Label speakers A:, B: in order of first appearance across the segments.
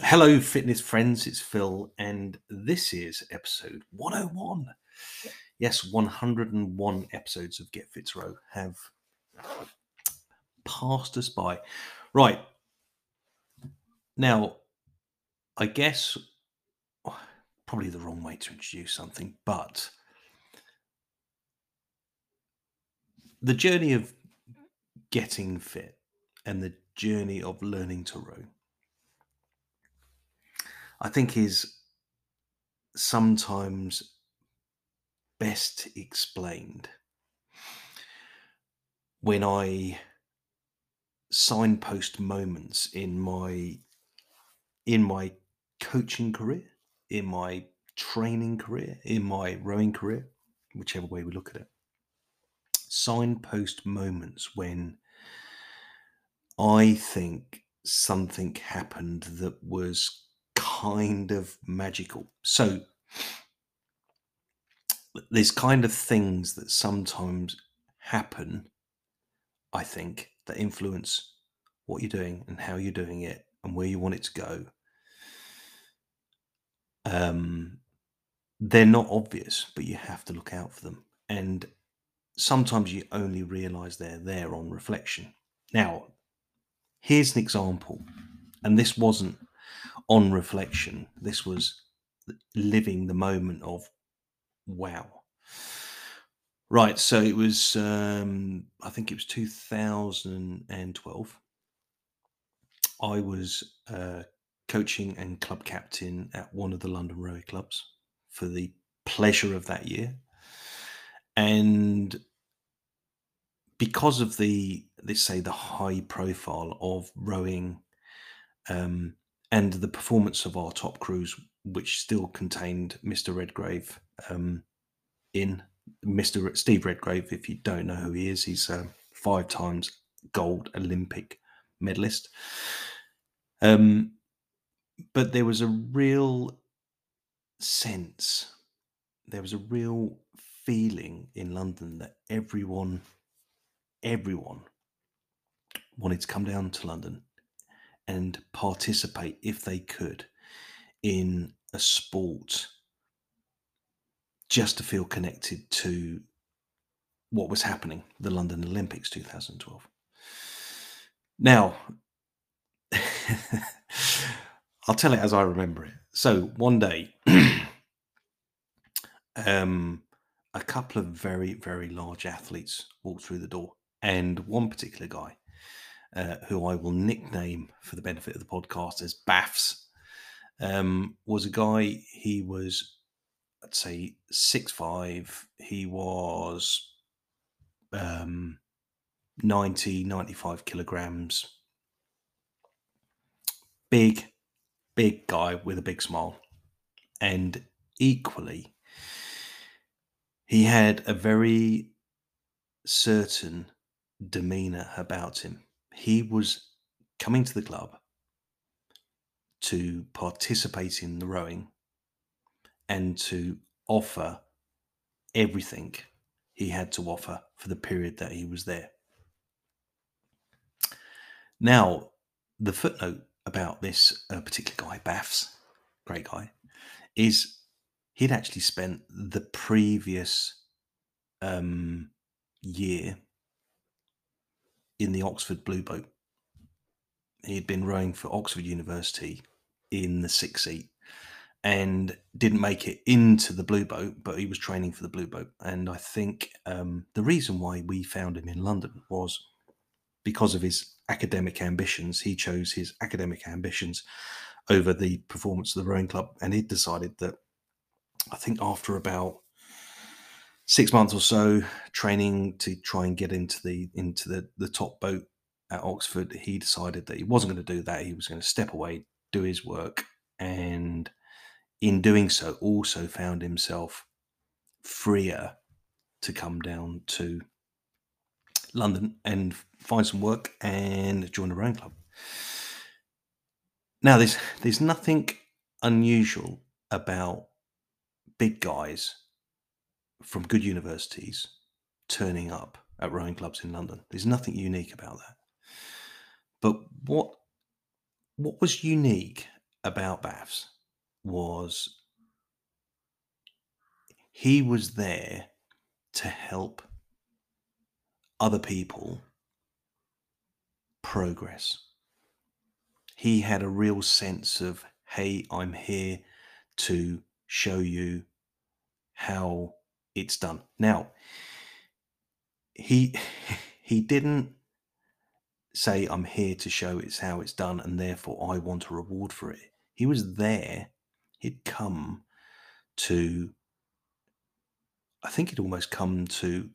A: Hello, fitness friends. It's Phil, and this is episode 101. Yes, 101 episodes of Get Fit Row have passed us by. Right. Now, I guess probably the wrong way to introduce something, but the journey of getting fit and the journey of learning to row I think is sometimes best explained when I signpost moments in my in my coaching career, in my training career, in my rowing career, whichever way we look at it. Signpost moments when I think something happened that was kind of magical. So there's kind of things that sometimes happen, I think, that influence what you're doing and how you're doing it and where you want it to go. Um, they're not obvious, but you have to look out for them. And sometimes you only realize they're there on reflection. Now, here's an example, and this wasn't on reflection, this was living the moment of wow. Right, so it was, um, I think it was 2012. I was uh, coaching and club captain at one of the London Rowing clubs for the pleasure of that year. And because of the, let's say, the high profile of rowing um, and the performance of our top crews, which still contained Mr. Redgrave um, in Mr. Steve Redgrave. If you don't know who he is, he's a five times gold Olympic medalist. Um, but there was a real sense, there was a real feeling in London that everyone, everyone wanted to come down to London and participate if they could in a sport just to feel connected to what was happening, the London Olympics 2012. Now, I'll tell it as I remember it. So one day, um, a couple of very, very large athletes walked through the door, and one particular guy uh, who I will nickname for the benefit of the podcast as Baffs, um, was a guy, he was, I'd say, six five. He was um, 90, 95 kilograms. Big, big guy with a big smile. And equally, he had a very certain demeanor about him he was coming to the club to participate in the rowing and to offer everything he had to offer for the period that he was there. Now, the footnote about this uh, particular guy, Baffs, great guy, is he'd actually spent the previous um, year in the Oxford Blue Boat. He'd been rowing for Oxford University in the six seat and didn't make it into the Blue Boat, but he was training for the Blue Boat. And I think um, the reason why we found him in London was because of his academic ambitions. He chose his academic ambitions over the performance of the rowing club, and he decided that I think after about six months or so training to try and get into the into the the top boat at Oxford, he decided that he wasn't going to do that. He was going to step away, do his work, and in doing so, also found himself freer to come down to London and find some work and join the rowing club. Now, there's there's nothing unusual about big guys from good universities turning up at rowing clubs in London. There's nothing unique about that. But what what was unique about Baths was he was there to help other people progress. He had a real sense of, hey, I'm here to show you how it's done. Now, he he didn't say I'm here to show it's how it's done and therefore I want a reward for it. He was there. He'd come to I think he'd almost come to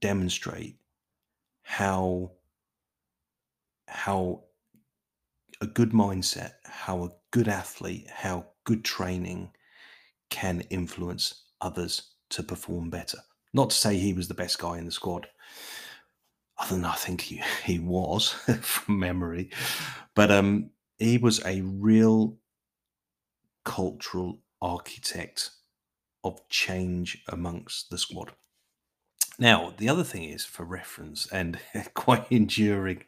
A: demonstrate how how a good mindset, how a good athlete, how good training can influence others to perform better. Not to say he was the best guy in the squad. Other than I think he, he was from memory. But um, he was a real cultural architect of change amongst the squad. Now, the other thing is for reference, and quite enduring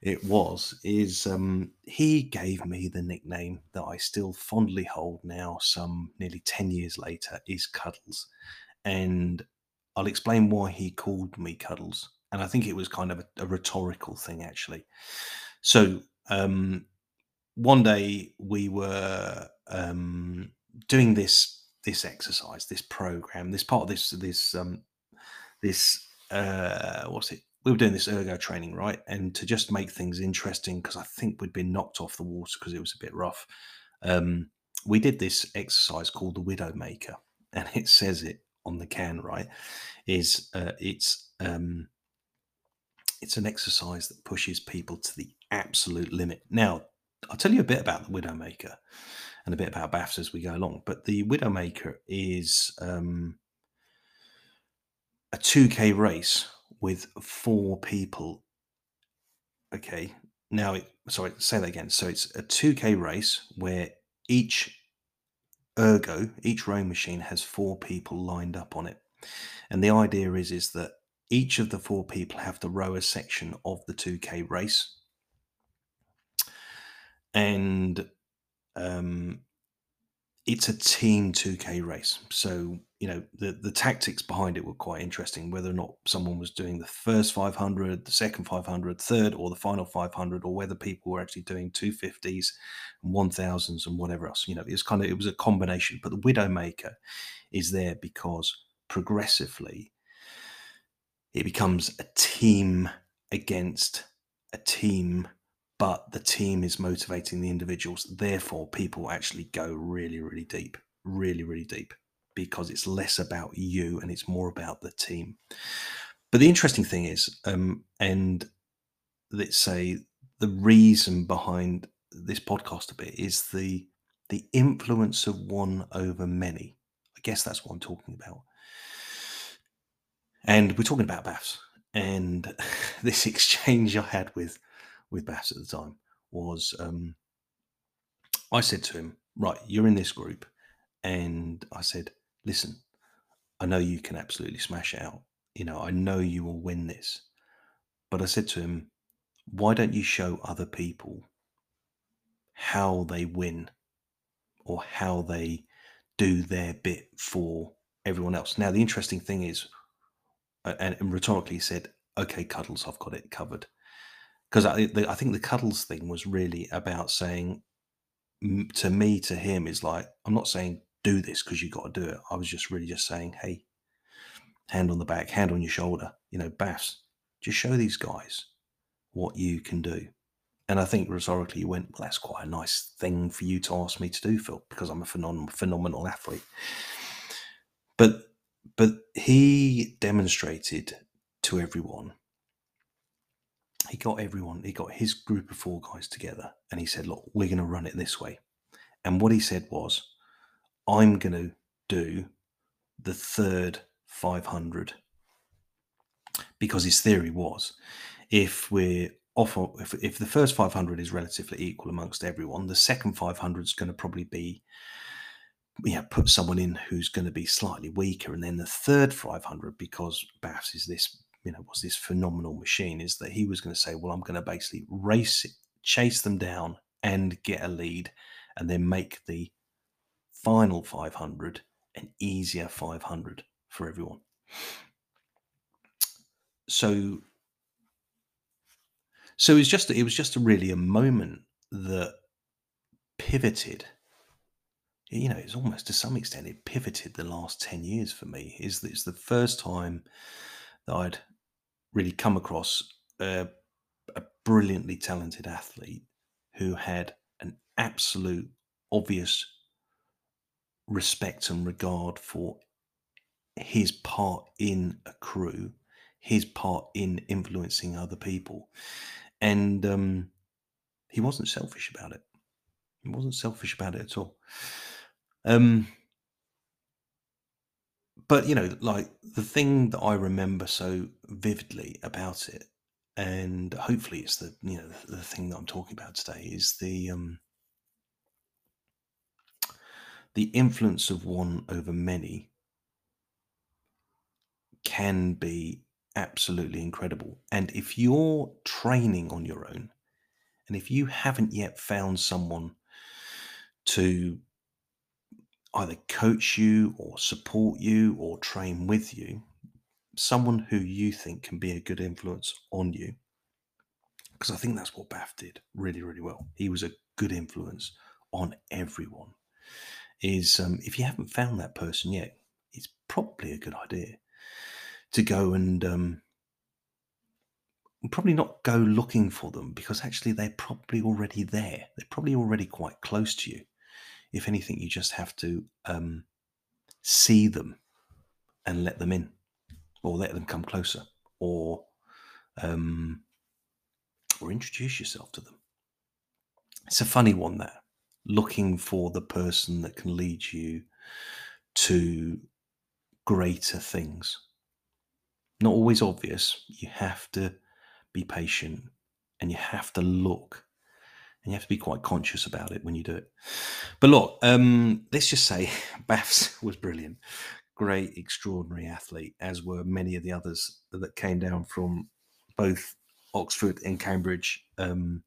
A: it was, is um, he gave me the nickname that I still fondly hold now, some nearly 10 years later, is Cuddles. And I'll explain why he called me Cuddles. And I think it was kind of a, a rhetorical thing, actually. So, um, one day we were um, doing this this exercise, this program, this part of this this um, this uh, what's it? We were doing this ergo training, right? And to just make things interesting, because I think we'd been knocked off the water because it was a bit rough. Um, we did this exercise called the Widow Maker, and it says it on the can, right? Is uh, it's um, it's an exercise that pushes people to the absolute limit. Now, I'll tell you a bit about the Widowmaker and a bit about Baths as we go along. But the Widowmaker is um, a 2K race with four people. Okay. Now, it, sorry, say that again. So it's a 2K race where each ergo, each rowing machine has four people lined up on it. And the idea is, is that each of the four people have to row a section of the 2K race. And um, it's a team 2K race. So, you know, the, the tactics behind it were quite interesting, whether or not someone was doing the first 500, the second 500, third, or the final 500, or whether people were actually doing 250s and 1000s and whatever else. You know, it was kind of, it was a combination. But the Widowmaker is there because progressively it becomes a team against a team but the team is motivating the individuals. Therefore, people actually go really, really deep, really, really deep because it's less about you and it's more about the team. But the interesting thing is, um, and let's say the reason behind this podcast a bit is the the influence of one over many. I guess that's what I'm talking about. And we're talking about Baths. And this exchange I had with with Baths at the time was um, I said to him, Right, you're in this group. And I said, Listen, I know you can absolutely smash it out. You know, I know you will win this. But I said to him, Why don't you show other people how they win or how they do their bit for everyone else? Now, the interesting thing is, and, and rhetorically said, Okay, Cuddles, I've got it covered because I, I think the cuddles thing was really about saying to me to him is like i'm not saying do this because you've got to do it. I was just really just saying hey hand on the back hand on your shoulder you know Baths just show these guys what you can do. And i think rhetorically you went well that's quite a nice thing for you to ask me to do phil because i'm a phenomenal phenomenal athlete. But but he demonstrated to everyone he got everyone, he got his group of four guys together and he said, Look, we're going to run it this way. And what he said was, I'm going to do the third 500 because his theory was if we're off, if, if the first 500 is relatively equal amongst everyone, the second 500 is going to probably be yeah, put someone in who's going to be slightly weaker, and then the third 500 because Baths is this you know was this phenomenal machine is that he was going to say well i'm going to basically race it chase them down and get a lead and then make the final 500 an easier 500 for everyone. So, so it was just it was just a really a moment that pivoted. You know, it's almost to some extent it pivoted the last ten years for me. Is it's the first time that I'd really come across a, a brilliantly talented athlete who had an absolute obvious respect and regard for his part in a crew, his part in influencing other people. And um, he wasn't selfish about it. He wasn't selfish about it at all. Um, but you know, like the thing that I remember so vividly about it, and hopefully it's the you know the, the thing that I'm talking about today is the um, the influence of one over many can be absolutely incredible. And if you're training on your own, and if you haven't yet found someone to either coach you or support you or train with you, someone who you think can be a good influence on you, because I think that's what Bath did really, really well. He was a good influence on everyone is um, if you haven't found that person yet, it's probably a good idea to go and um, probably not go looking for them because actually they're probably already there. They're probably already quite close to you. If anything, you just have to um, see them and let them in, or let them come closer, or um, or introduce yourself to them. It's a funny one that looking for the person that can lead you to greater things. Not always obvious. You have to be patient and you have to look and you have to be quite conscious about it when you do it. But look, um, let's just say Baths was brilliant. Great, extraordinary athlete, as were many of the others that came down from both Oxford and Cambridge um,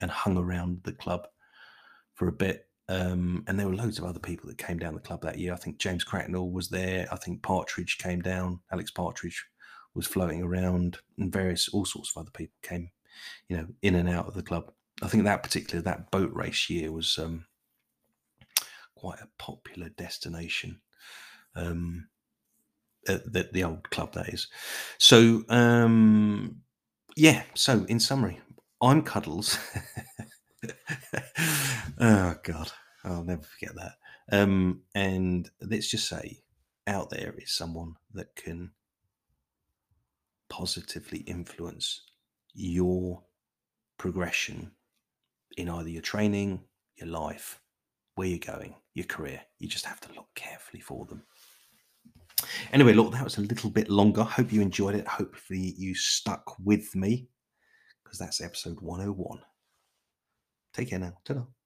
A: and hung around the club for a bit. Um, and there were loads of other people that came down the club that year. I think James Cracknell was there. I think Partridge came down. Alex Partridge was floating around, and various all sorts of other people came, you know, in and out of the club. I think that particular that boat race year was um, quite a popular destination. Um, at the, the old club that is. So um, yeah. So in summary, I'm Cuddles. oh God, I'll never forget that. Um, and let's just say, out there is someone that can positively influence your progression in either your training, your life, where you're going, your career. You just have to look carefully for them. Anyway, look, that was a little bit longer. Hope you enjoyed it. Hopefully, you stuck with me because that's episode 101. Take care now. ta